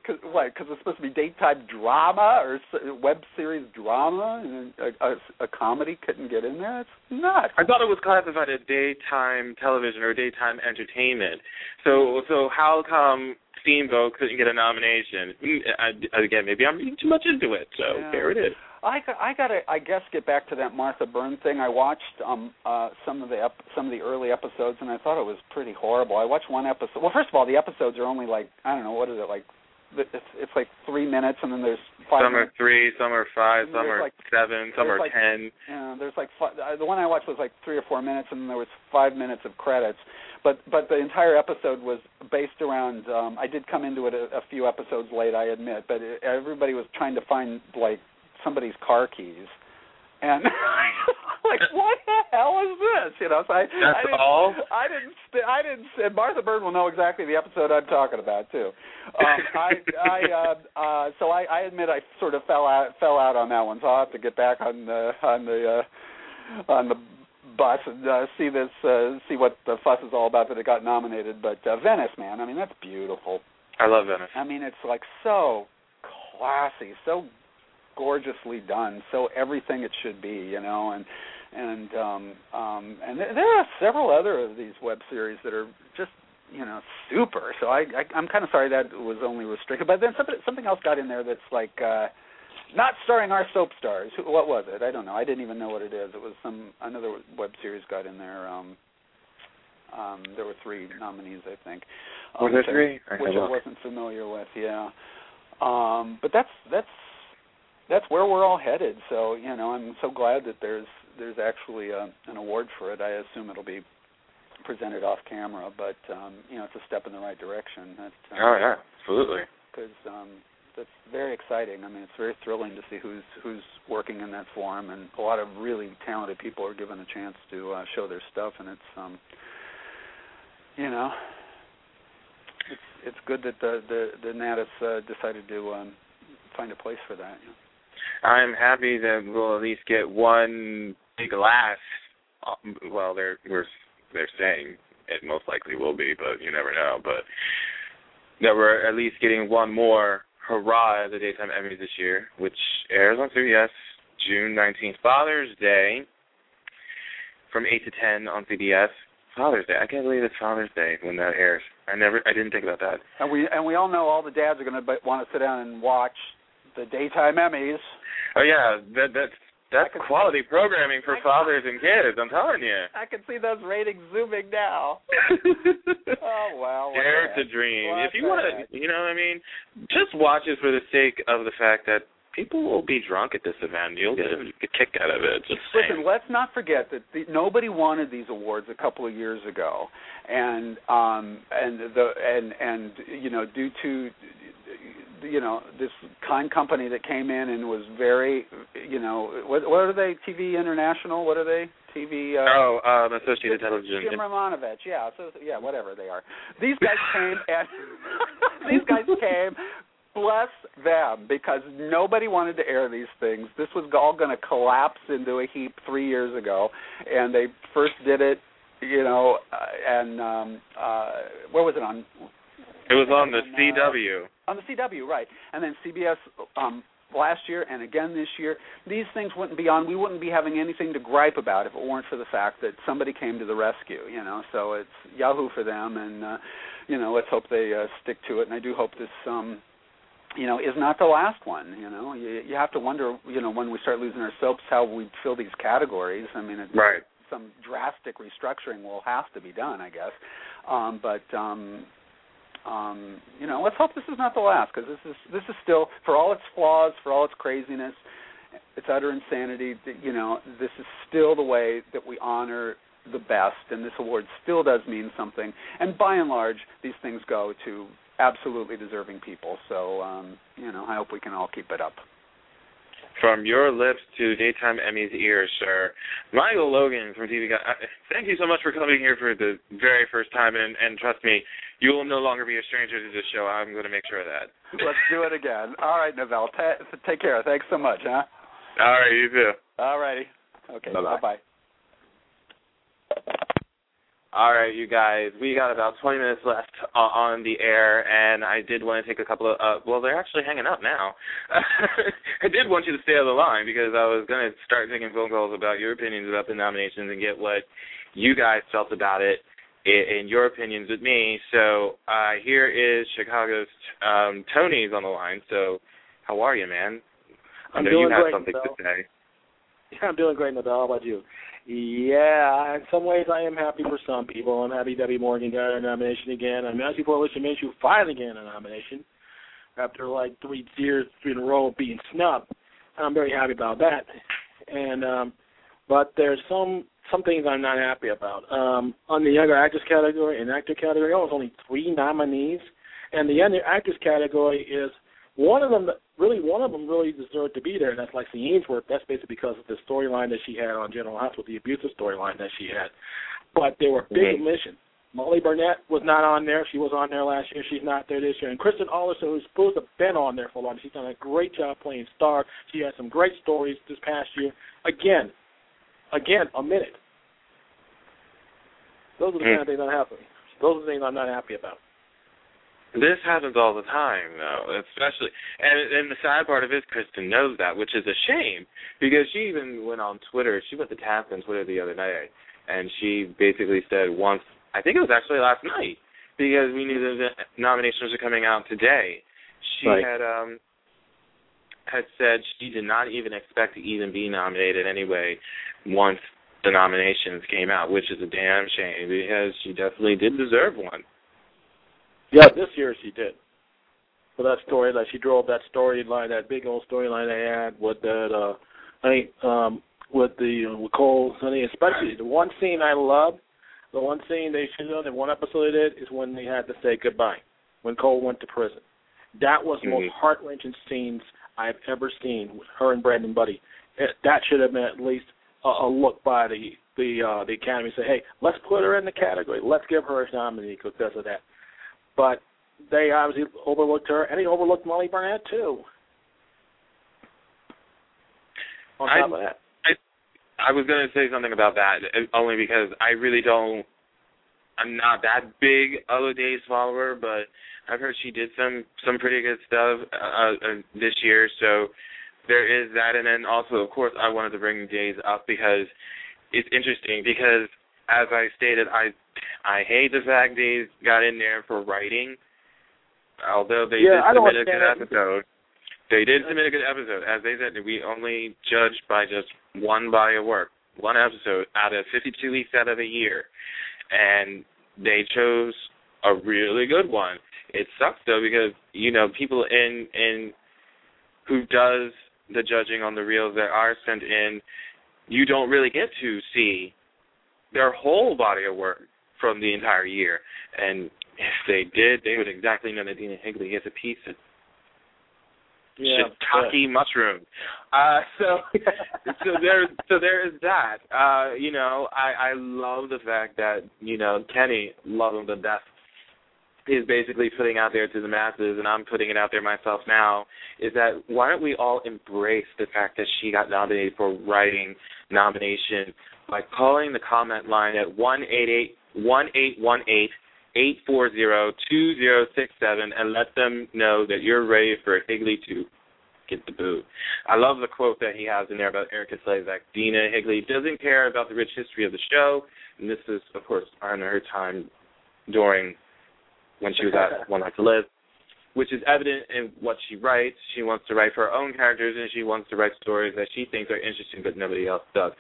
cause, what? Because it's supposed to be daytime drama or web series drama, and a, a, a comedy couldn't get in there. It's nuts. I thought it was classified as daytime television or daytime entertainment. So so how come Steamboat couldn't get a nomination? I, again, maybe I'm reading too much into it. So Yeah. there it is. I got, I got to I guess get back to that Martha Byrne thing. I watched um uh some of the ep- some of the early episodes and I thought it was pretty horrible. I watched one episode. Well, first of all, the episodes are only like I don't know what is it like it's it's like 3 minutes and then there's 5 Some are three, some are five, some are like- seven, some are like- ten. Yeah, there's like fi- uh, the one I watched was like 3 or 4 minutes and then there was 5 minutes of credits. But but the entire episode was based around um I did come into it a, a few episodes late, I admit, but it, everybody was trying to find like somebody's car keys. And <laughs> <laughs> like what the hell is this? You know, so I That's I didn't, all? I didn't I didn't and Martha Byrne will know exactly the episode I'm talking about too. Um <laughs> I I uh uh so I I admit I sort of fell out fell out on that one, so I'll have to get back on the on the uh on the bus and uh, see this uh see what the fuss is all about that it got nominated. But uh Venice, man, I mean that's beautiful. I love Venice. I mean, it's like so classy, so gorgeously done, so everything it should be, you know, and and um um and there, there are several other of these web series that are just you know super. So I, I I'm kind of sorry that was only restricted, but then something something else got in there that's like uh not starring our soap stars. Who, what was it? I don't know. I didn't even know what it is. It was some another web series got in there. Um, um, there were three nominees, I think. Were um, there which I- three? I Which I wasn't familiar with. Yeah. Um, but that's that's that's where we're all headed. So you know, I'm so glad that there's there's actually a, an award for it. I assume it'll be presented off camera, but um, you know, it's a step in the right direction. That, um, Oh yeah, absolutely. because um, that's very exciting. I mean, it's very thrilling to see who's who's working in that forum, and a lot of really talented people are given a chance to uh, show their stuff, and it's um, you know, it's it's good that the the the NATAS uh, decided to um, find a place for that. You know. I'm happy that we'll at least get one big laugh. Um, Well, they're we're they're saying it most likely will be, but you never know. But that we're at least getting one more hurrah at the daytime Emmys this year, which airs on CBS June 19th, Father's Day, from 8 to 10 on CBS. Father's Day. I can't believe it's Father's Day when that airs. I never, I didn't think about that. And we and we all know all the dads are going to want to sit down and watch the daytime Emmys. Oh yeah, that that's that's quality programming for I- fathers and kids. I'm telling you. I can see those ratings zooming now. <laughs> Oh wow! Dare to dream. What if you want to, you know, what I mean, just watch it for the sake of the fact that people will be drunk at this event. You'll get a, a kick out of it. Just Listen, saying. let's not forget that the, nobody wanted these awards a couple of years ago, and um, and the and and you know due to you know this kind company that came in and was very you know what what are they TV International what are they TV uh, oh, um, Associated Television. Jim Romanovich, yeah, so yeah, whatever they are. These guys came <laughs> and <laughs> these guys came. Bless them, because nobody wanted to air these things. This was all going to collapse into a heap three years ago, and they first did it, you know, uh, and um uh where was it on? It was on the And, uh, CW. On the CW, right? And then CBS um, last year and again this year. These things wouldn't be on. We wouldn't be having anything to gripe about if it weren't for the fact that somebody came to the rescue. You know, so it's Yahoo for them, and uh, you know, let's hope they uh, stick to it. And I do hope this. um you know, is not the last one. You know, you, you have to wonder, you know, when we start losing our soaps, how we fill these categories. I mean, it, Right. some drastic restructuring will have to be done, I guess. Um, but um, um, you know, let's hope this is not the last because this is this is still, for all its flaws, for all its craziness, its utter insanity. You know, this is still the way that we honor the best, and this award still does mean something. And by and large, these things go to absolutely deserving people. So, um, you know, I hope we can all keep it up. From your lips to daytime Emmy's ears, sir. Michael Logan from TV Guide. Uh, thank you so much for coming here for the very first time, and, and trust me, you will no longer be a stranger to this show. I'm going to make sure of that. Let's do it again. All right, NaVell. Ta- take care. Thanks so much, huh? All right, you too. All righty. Okay. Bye-bye. Bye-bye. All right, you guys, we got about 20 minutes left uh, on the air, and I did want to take a couple of. Uh, well, they're actually hanging up now. <laughs> I did want you to stay on the line because I was going to start taking phone calls about your opinions about the nominations and get what you guys felt about it in, in your opinions with me. So uh, here is Chicago's um, Tony's on the line. So how are you, man? I I'm know doing you have great, something NaVell. to say. Yeah, <laughs> I'm doing great, NaVell. How about you? Yeah, in some ways I am happy for some people. I'm happy Debbie Morgan got a nomination again. I'm happy for Alicia Minshew finally getting a nomination after like three years three in a row of being snubbed. I'm very happy about that. And um but there's some some things I'm not happy about. Um on the younger actress category and actor category, there was only three nominees. And the younger actress category is one of them really one of them really deserved to be there, and that's Lexi Ainsworth. That's basically because of the storyline that she had on General Hospital, the abusive storyline that she had. But there were big Mhm. omissions. Molly Burnett was not on there. She was on there last year. She's not there this year. And Kristen Alderson, who's supposed to have been on there for a while, she's done a great job playing Starr. She had some great stories this past year. Again, again, a minute. Those are the Hmm. kind of things that happen. Those are the things I'm not happy about. This happens all the time, though, especially. And and the sad part of it is Kristen knows that, which is a shame because she even went on Twitter. She went to task on Twitter the other night, and she basically said once. I think it was actually last night because we knew the nominations are coming out today. She Right. had um had said she did not even expect to even be nominated anyway once the nominations came out, which is a damn shame because she definitely did deserve one. Yeah, this year she did. For that story, that she drove that storyline, that big old storyline they had with that, uh, I think, um, with the uh, with Cole, Sonny, especially the one scene I loved, the one scene they should have, the one episode they did is when they had to say goodbye, when Cole went to prison. That was the most Mhm. heart wrenching scenes I've ever seen with her and Brandon Buddy. It, that should have been at least a, a look by the the uh, the Academy. Say, hey, let's put her in the category. Let's give her a nominee because of that but they obviously overlooked her, and they overlooked Molly Burnett too. On I- top of that, I I was going to say something about that only because I really don't. I'm not that big of a Days follower, but I've heard she did some some pretty good stuff uh, uh, this year. So there is that, and then also, of course, I wanted to bring Days up because it's interesting. Because as I stated, I I hate the fact they got in there for writing, although they Yeah, did submit a good episode. They did submit a good episode. As they said, we only judge by just one body of work, one episode out of 52 weeks out of a year. And they chose a really good one. It sucks though because, you know, people in in who does the judging on the reels that are sent in, you don't really get to see their whole body of work from the entire year. And if they did, they would exactly know that Dena Higley gets a piece of yeah, shiitake mushroom. Uh, so <laughs> so there so there is that. Uh, you know, I I love the fact that you know Kenny, love him to death, is basically putting out there to the masses, and I'm putting it out there myself now. Is that why don't we all embrace the fact that she got nominated for writing nomination by calling the comment line at one eight eight one eight one eight. 840-2067 and let them know that you're ready for Higley to get the boot. I love the quote that he has in there about Erika Slezak. Dena Higley doesn't care about the rich history of the show, and this is, of course, on her time during when she was at <laughs> One Life to Live, which is evident in what she writes. She wants to write for her own characters, and she wants to write stories that she thinks are interesting, but nobody else does.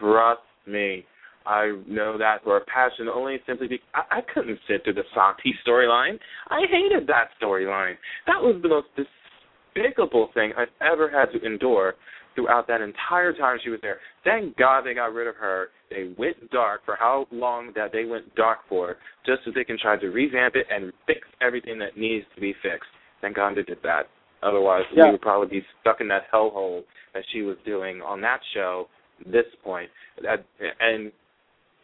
Trust me. I know that for a passion only simply because I, I couldn't sit through the Santi storyline. I hated that storyline. That was the most despicable thing I've ever had to endure throughout that entire time she was there. Thank God they got rid of her. They went dark for how long that they went dark for, just so they can try to revamp it and fix everything that needs to be fixed. Thank God they did that. Otherwise, Yeah. we would probably be stuck in that hellhole that she was doing on that show. This point, that, and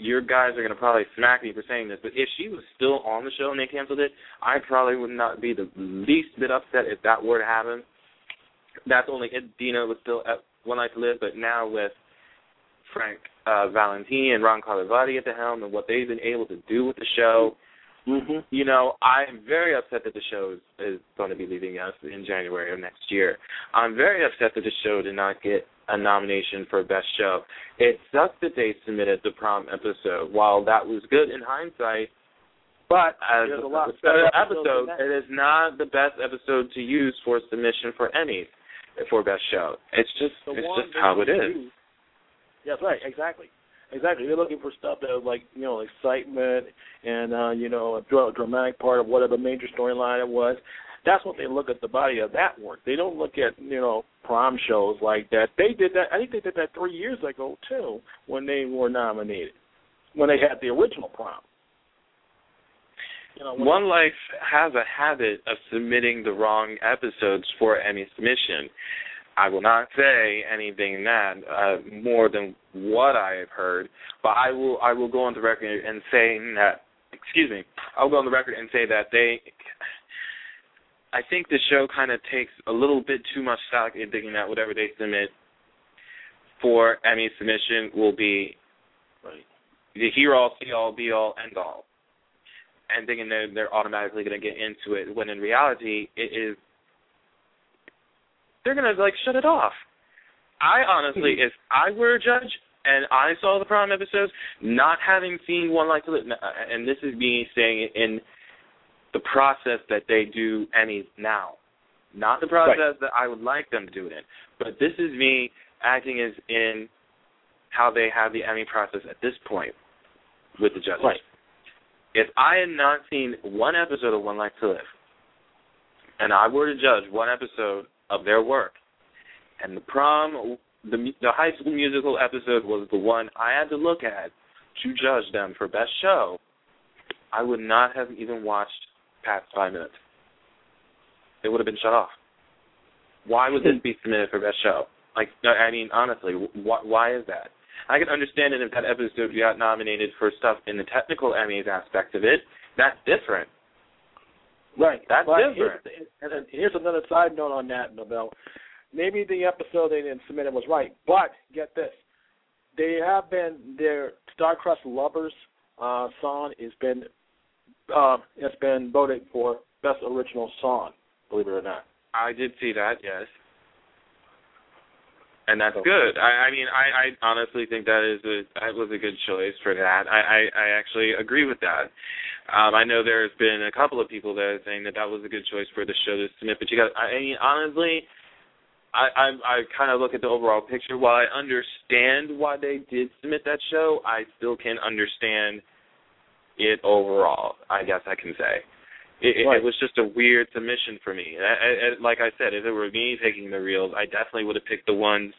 your guys are to probably smack me for saying this, but if she was still on the show and they canceled it, I probably would not be the least bit upset if that were to happen. That's only if Dena was still at One Life to Live, but now with Frank uh, Valentini and Ron Carlivati at the helm and what they've been able to do with the show, hmm you know, I'm very upset that the show is, is going to be leaving us in January of next year. I'm very upset that the show did not get a nomination for Best Show. It sucks that they submitted the prom episode. While that was good in hindsight, But as there's a a lot special better episode, it is not the best episode to use for submission for any for Best Show. It's just The it's just how it is. use- Yes, right, exactly. Exactly. They're looking for stuff that was like, you know, excitement and uh, you know, a dramatic part of whatever major storyline it was. That's what they look at the body of that work. They don't look at, you know, prom shows like that. They did that I think they did that three years ago too, when they were nominated. When they had the original prom. You know, One Life has a habit of submitting the wrong episodes for Emmy submission. I will not say anything that uh, more than what I have heard, but I will I will go on the record and say that excuse me, I'll go on the record and say that they I think the show kind of takes a little bit too much stock in thinking that whatever they submit for Emmy submission will be Right. the hear all, see all, be all, end all and thinking that they're automatically going to get into it when in reality it is they're going to like shut it off. I honestly, mm-hmm. if I were a judge and I saw the prom episodes, not having seen one life to live, uh, and this is me saying it in the process that they do Emmys now, not the process that I would like them to do it in, but this is me acting as in how they have the Emmy process at this point with the judges Right. if I had not seen one episode of One Life to Live, and I were to judge one episode of their work, and the prom, the the High School Musical episode was the one I had to look at to judge them for best show, I would not have even watched past five minutes. It would have been shut off. Why would this be submitted for best show? Like, I mean, honestly, wh- why is that? I can understand it if that episode got nominated for stuff in the technical Emmys aspect of it. That's different. Right. That's but different. Here's, and here's another side note on that, NaVell. Maybe the episode they didn't submit it was right, but get this: they have been their Starcrust Lovers uh, song has been uh, has been voted for best original song. Believe it or not. I did see that, yes. And that's So- good. I, I mean, I, I honestly think that is a that was a good choice for that. I, I, I actually agree with that. Um, I know there's been a couple of people that are saying that that was a good choice for the show to submit, but you got. I mean, honestly, I, I, I kind of look at the overall picture. While I understand why they did submit that show, I still can't understand it overall. I guess I can say. It, it, Right. it was just a weird submission for me. I, I, like I said, if it were me picking the reels, I definitely would have picked the ones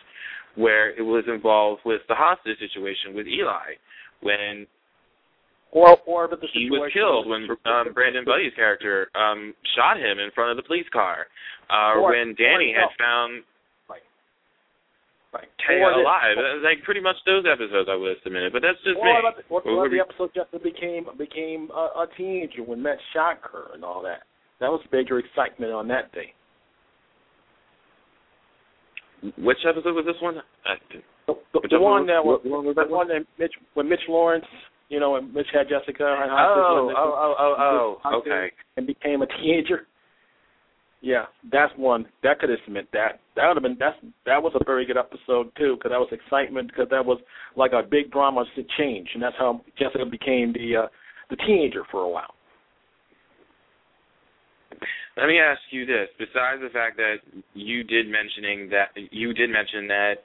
where it was involved with the hostage situation with Eli, when Or or but the he was killed, when um, Brandon Buddy's character um, shot him in front of the police car, uh, Or- when Danny had found Or the- alive. like pretty much those episodes I would have submitted, but that's just me. about the, What or would the episode just became became a, a teenager when Matt shot her and all that. That was major excitement on that day. Which episode was this one? I, The, the, the one that was what was the that one that Mitch when Mitch Lawrence, you know, when Mitch had Jessica and oh, hostage oh, oh, oh, oh, okay. and became a teenager. Yeah, that's one that could have submit that. That would have been that's that was a very good episode too because that was excitement because that was like a big drama to change and that's how Jessica became the uh, the teenager for a while. Let me ask you this: besides the fact that you did mentioning that you did mention that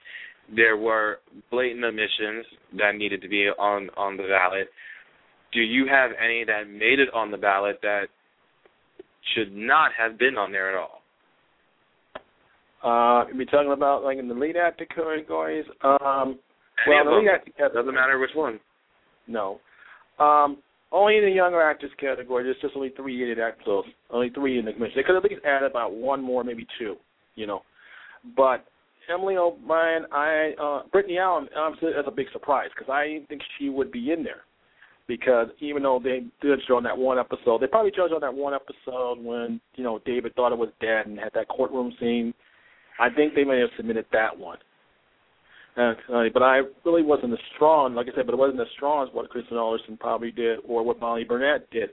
there were blatant omissions that needed to be on on the ballot, do you have any that made it on the ballot that should not have been on there at all? Uh, we talking about like in the lead actor categories. Um, Any well, the lead actor category. Doesn't matter which one. No. Um, only in the younger actors category. There's just only three idiot actors. Only three in the commission. They could at least add about one more, maybe two. You know, but Emily O'Brien, I uh Brittany Allen, obviously that's a big surprise because I didn't think she would be in there. Because even though they judged on that one episode, they probably judged on that one episode when you know David thought it was dead and had that courtroom scene. I think they may have submitted that one. Uh, but I really wasn't as strong, like I said, but it wasn't as strong as what Kristen Alderson probably did or what Molly Burnett did.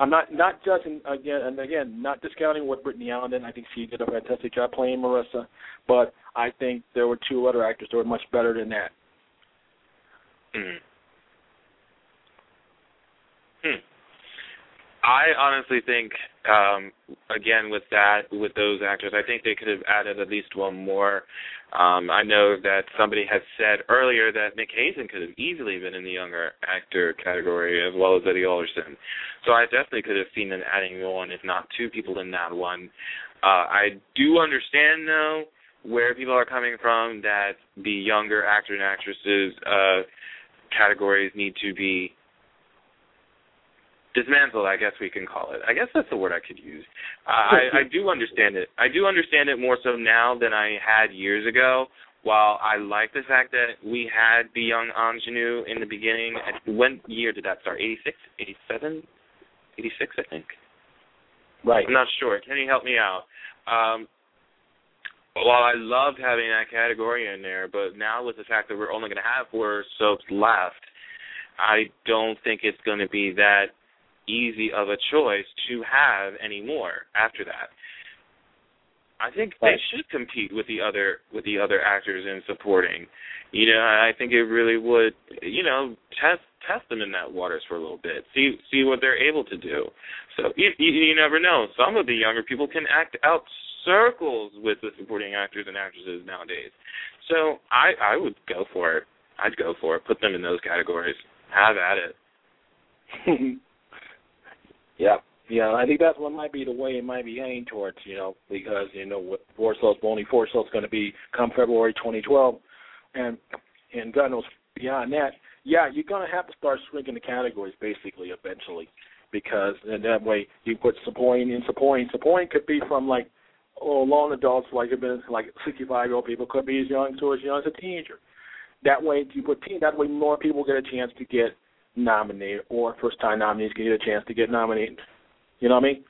I'm not not judging again and again, not discounting what Brittany Allen did. I think she did a fantastic job playing Marissa, but I think there were two other actors that were much better than that. Hmm. Hmm. I honestly think, um, again, with that, with those actors, I think they could have added at least one more. Um, I know that somebody had said earlier that Nick Hazen could have easily been in the younger actor category as well as Eddie Alderson. So I definitely could have seen them adding one, if not two people in that one. Uh, I do understand, though, where people are coming from that the younger actor and actresses uh, categories need to be dismantled, I guess we can call it. I guess that's the word I could use. Uh, I, I do understand it. I do understand it more so now than I had years ago. While I like the fact that we had the young ingenue in the beginning, when year did that start? 86, 87, 86, I think. Right. I'm not sure. Can you help me out? Um, while I loved having that category in there, but now with the fact that we're only going to have four soaps left, I don't think it's going to be that easy of a choice to have anymore after that. I think they should compete with the other with the other actors in supporting. You know, I think it really would, you know, test test them in that waters for a little bit. See see what they're able to do. So you, you, you never know. Some of the younger people can act out circles with the supporting actors and actresses nowadays. So I I would go for it. I'd go for it. Put them in those categories. Have at it. <laughs> Yeah, yeah. I think that's what might be the way it might be heading towards. You know, because you know, with cells, only going to be come February 2012, and and God knows beyond that. Yeah, you're to have to start shrinking the categories basically eventually, because in that way you put supporting in supporting. Supporting could be from like oh, long adults, like it been like 65 year old people, could be as young to as young as a teenager. That way, you put teen. That way, more people get a chance to get nominated, or first time nominees get a chance to get nominated. You know what I mean?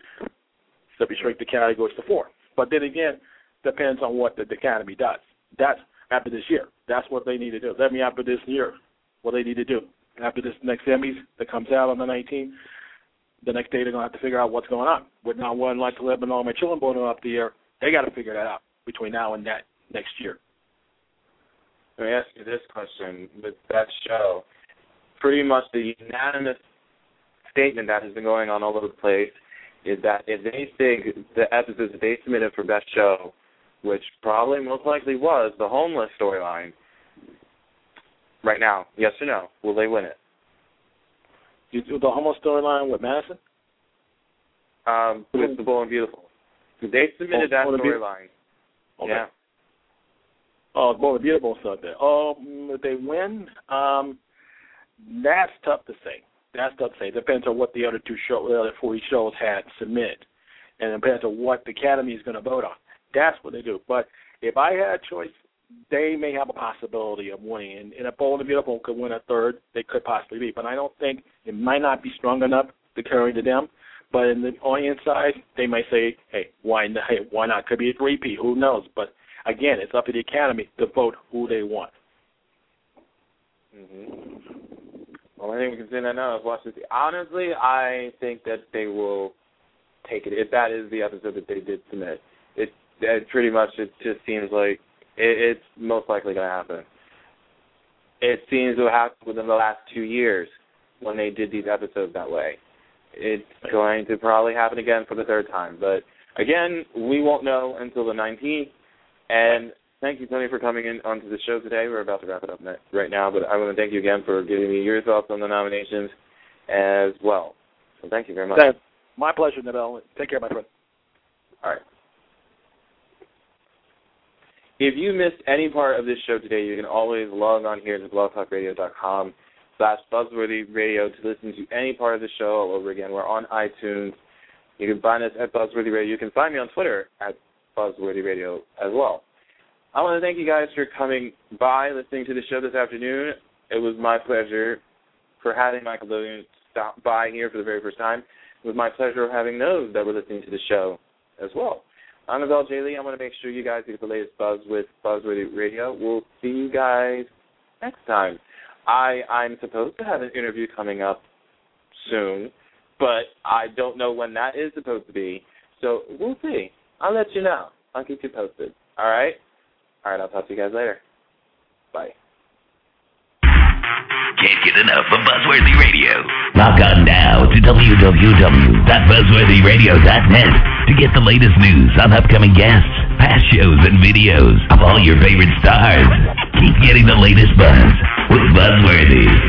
So we shrink the categories to four. But then again, depends on what the, the academy does. That's after this year. That's what they need to do. Let me after this year, what they need to do. After this next Emmys that comes out on the 19th, the next day they're gonna have to figure out what's going on. With not one life to live and all my children born up the air, they got to figure that out between now and that next year. Let me ask you this question: With that show, pretty much the unanimous statement that has been going on all over the place is that if they think the episodes that they submitted for best show, which probably most likely was the homeless storyline, right now, yes or no, will they win it? You do the homeless storyline with Madison? Um, with the Bold and Beautiful. They submitted Oh, that storyline. Okay. Yeah. Oh, Bold and Beautiful stuff there. Oh, mm, if they win, um, that's tough to say. That's tough to say. Depends on what the other two show, the other four shows had submitted, and depends on what the Academy is going to vote on. That's what they do. But if I had a choice, they may have a possibility of winning. And, and if Bold and Beautiful could win a third, they could possibly be. But I don't think it might not be strong enough to carry to them. But in the audience side, they might say, "Hey, why not? Hey, why not? Could be a three-peat. Who knows?" But again, it's up to the Academy to vote who they want. hmm Well, I think we can say that now is watch this. Honestly, I think that they will take it if that is the episode that they did submit. It, it pretty much it just seems like it, it's most likely going to happen. It seems to happened within the last two years when they did these episodes that way. It's going to probably happen again for the third time, but again, we won't know until the 19th. And thank you, Tony, for coming in onto the show today. We're about to wrap it up right now, but I want to thank you again for giving me your thoughts on the nominations as well. So thank you very much. Thanks. My pleasure, NaVell. Take care, my friend. All right. If you missed any part of this show today, you can always log on here to blogtalkradio.com slash Buzzworthy Radio to listen to any part of the show all over again. We're on iTunes. You can find us at Buzzworthy Radio. You can find me on Twitter at Buzzworthy Radio as well. I want to thank you guys for coming by, listening to the show this afternoon. It was my pleasure for having Michael Lillian stop by here for the very first time. It was my pleasure having those that were listening to the show as well. I'm NaVell J. Lee. I want to make sure you guys get the latest buzz with Buzzworthy Radio. We'll see you guys next time. I I'm supposed to have an interview coming up soon, but I don't know when that is supposed to be. So we'll see. I'll let you know. I'll keep you posted. All right. All right. I'll talk to you guys later. Bye. Can't get enough of Buzzworthy Radio. Log on now to www.buzzworthyradio.net to get the latest news on upcoming guests, past shows, and videos of all your favorite stars. Keep getting the latest buzz with Buzzworthy.